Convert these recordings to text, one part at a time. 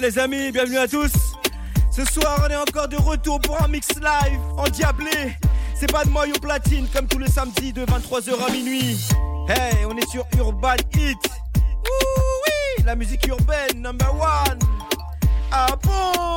Les amis, bienvenue à tous. Ce soir, on est encore de retour pour un mix live en diablé. C'est pas de moi, platine comme tous les samedis de 23h à minuit. Hey, on est sur Urban Hit. Ouh, oui, la musique urbaine number one. Ah bon?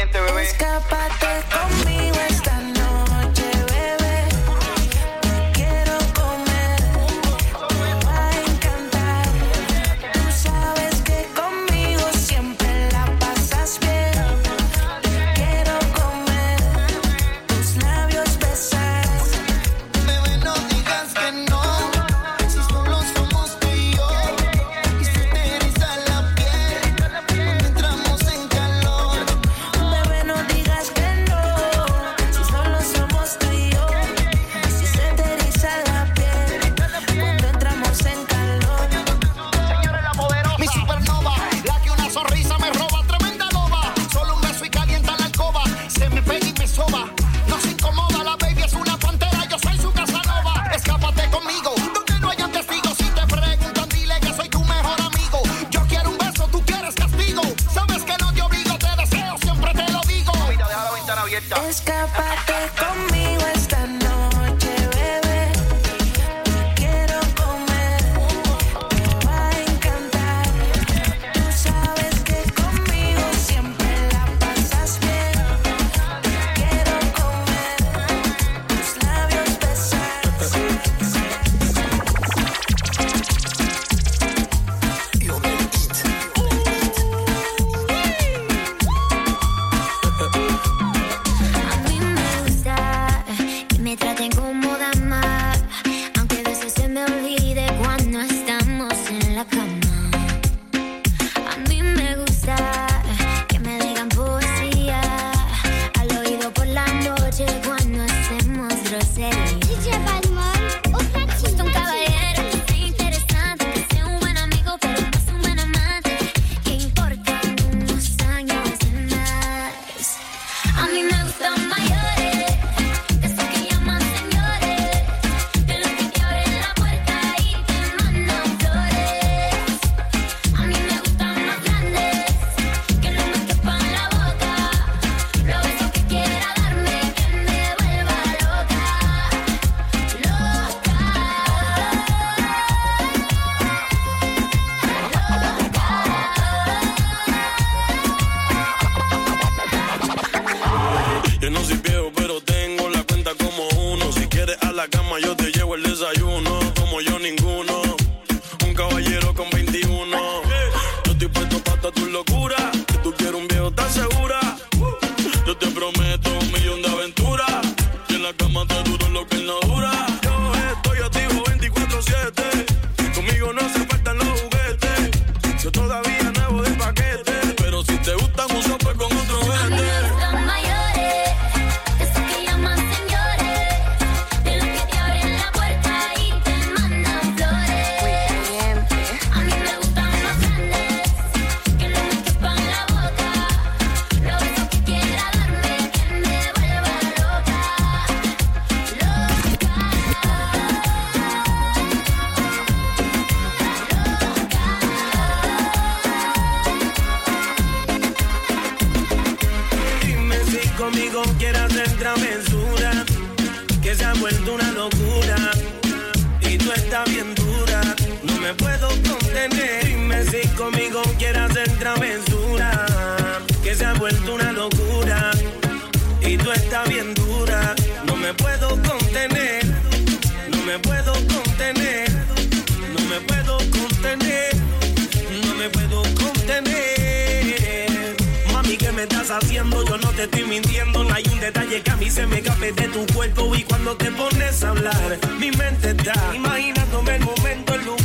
valiente, bebé. Escápate. contener. Dime si conmigo quieras hacer travesura, que se ha vuelto una locura. Y tú estás bien dura, no me puedo contener, no me puedo contener, no me puedo contener, no me puedo contener. Mami, ¿qué me estás haciendo? Yo no te estoy mintiendo, no hay un detalle que a mí se me escape de tu cuerpo. Y cuando te pones a hablar, mi mente está imaginándome el momento, el lugar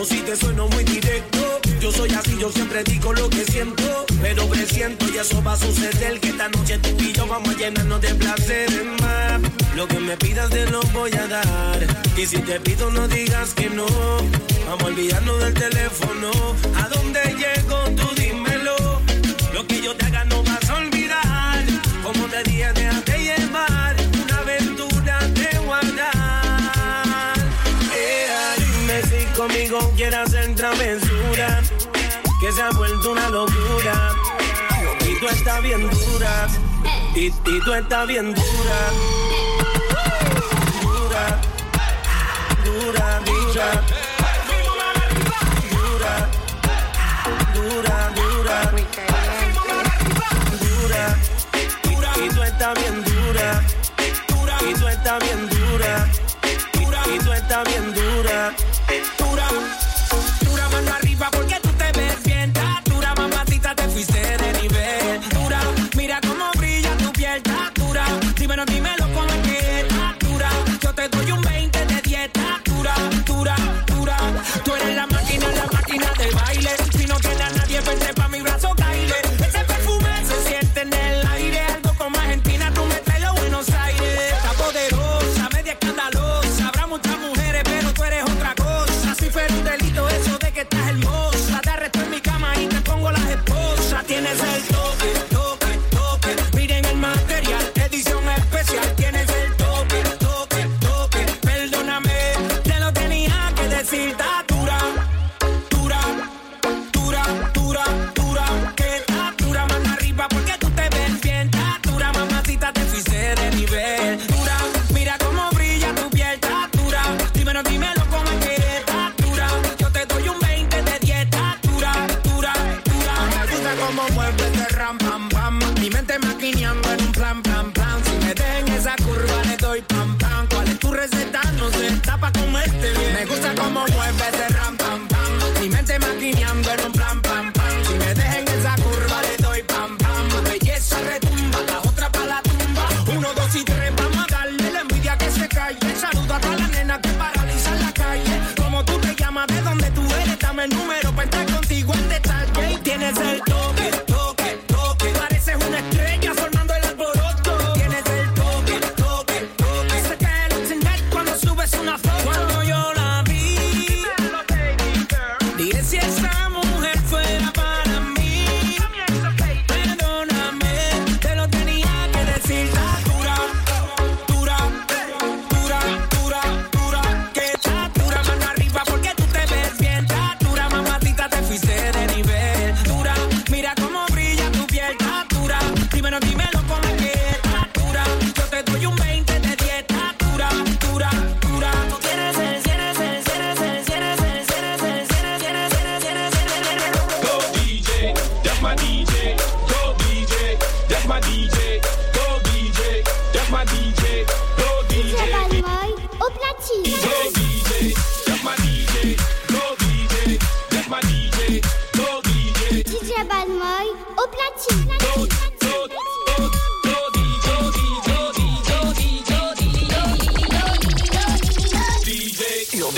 o si te sueno muy directo. Yo soy así, yo siempre digo lo que siento. Pero presiento y eso va a suceder. Que esta noche tú y yo vamos a llenarnos de placer más. Lo que me pidas te lo voy a dar. Y si te pido no digas que no. Vamos a olvidarnos del teléfono. ¿A dónde llego tú dime? conmigo quiere hacer travesura, que se ha vuelto una locura. Y tú estás bien dura, y, y tú estás bien dura. Dura, dura, dura. Dura, dura, dura. Dura, y, y tú estás bien dura. Y tú estás bien dura. Y tú estás bien dura. El toque, toque, toque. Miren el material, edición especial. Tienes el toque, toque, toque. Perdóname, te lo tenía que decir. Datura, dura, dura, dura, dura. Que estatura más arriba, porque tú te ves bien. Datura, mamacita, te suicide de nivel.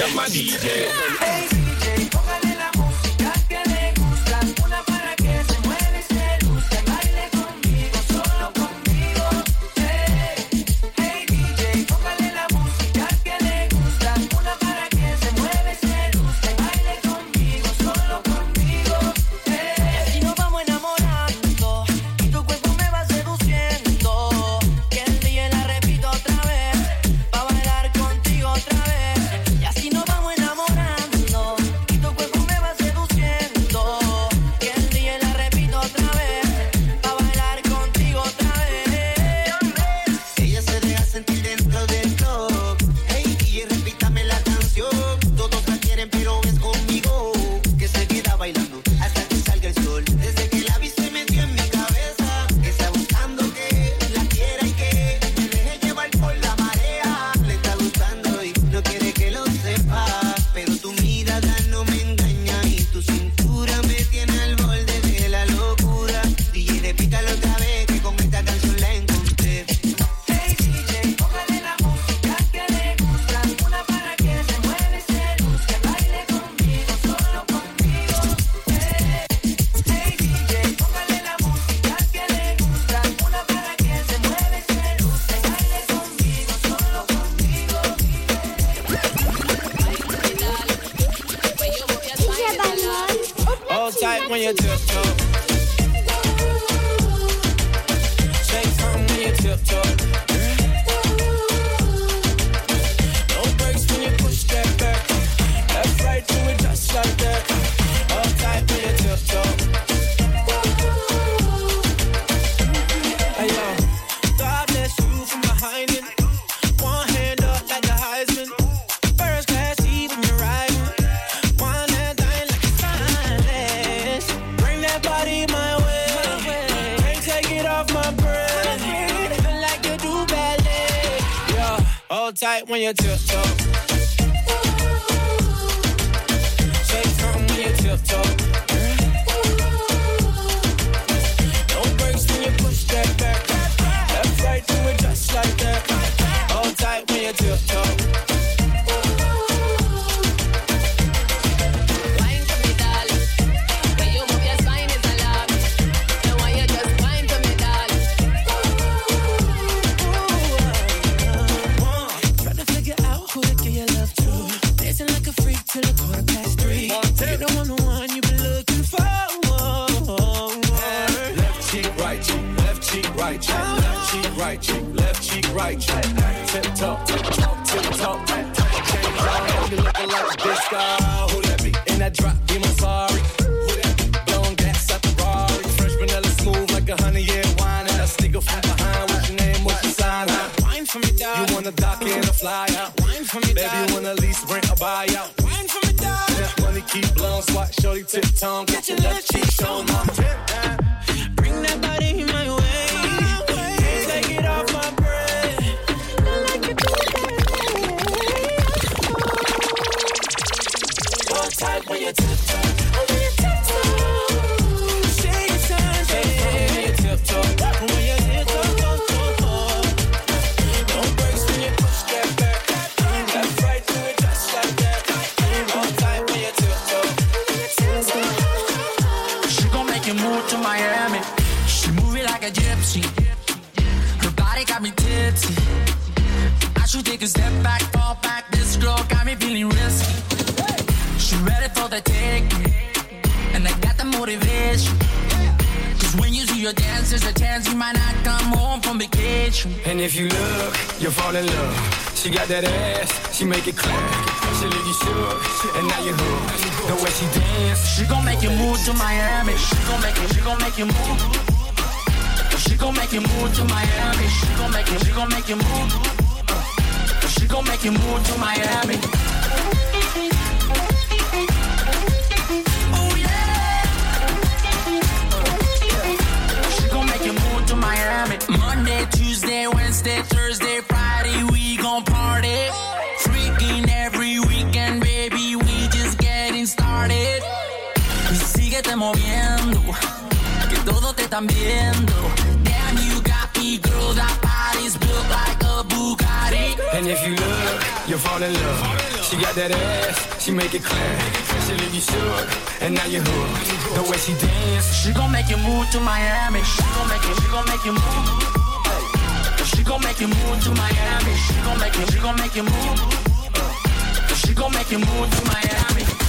That's my DJ. Hey. When you tiptoe. Shake something when you tiptoe. Hold tight when you tiptoe. Shake something when you tiptoe. On, you looking like a disco. Who that be? In that drop, be my sorry. Who that be? Blowing gas at the Rari. Fresh vanilla smooth like a honey year wine. And I sneaker from behind. What's your name? What's your sign? Huh? Wine for me, darling. You wanna dock in a fly out? Wine for me, Baby, you wanna lease, rent, or buy out? Wine for me, darling. That money keep blowing, swat, shorty, tip tongue. Get your left cheek shown, when you tiptoe. Shake it, time, shake. When you tiptoe. When you tiptoe. When you push that back. Do it just like that. Tight when you tiptoe. She gon' make you move to Miami. She move it like a gypsy. Her body got me tipsy. I should take a step back, fall back. This girl got me feeling risky. For the taking, and I got the motivation. Cause when you see your dance, there's a chance you might not come home from vacation. And if you look, you'll fall in love. She got that ass, she make it clap. She leave you shook, and now you're hooked. The way she dance, She gon' make you move to Miami. She gon' make you, she gon' make you move. She gon' make you move to Miami. She gon' make you, she gon' make you move. She gon' make you move to Miami. Tuesday, Wednesday, Thursday, Friday, we gon' party. Freaking every weekend, baby, we just getting started. Y síguete moviendo, que todos te están viendo. Damn, you got me, girl, that body's built like a Bugatti. and if you look, you'll fall in love. She got that ass, she make it clap. She leave you shook, and now you hooked. The way she dance, She gon' make you move to Miami. She gon' make you, she gon' make you move. Gon' make you move to Miami. She gon' make you, she gon' make you move. She gon' make you move to Miami.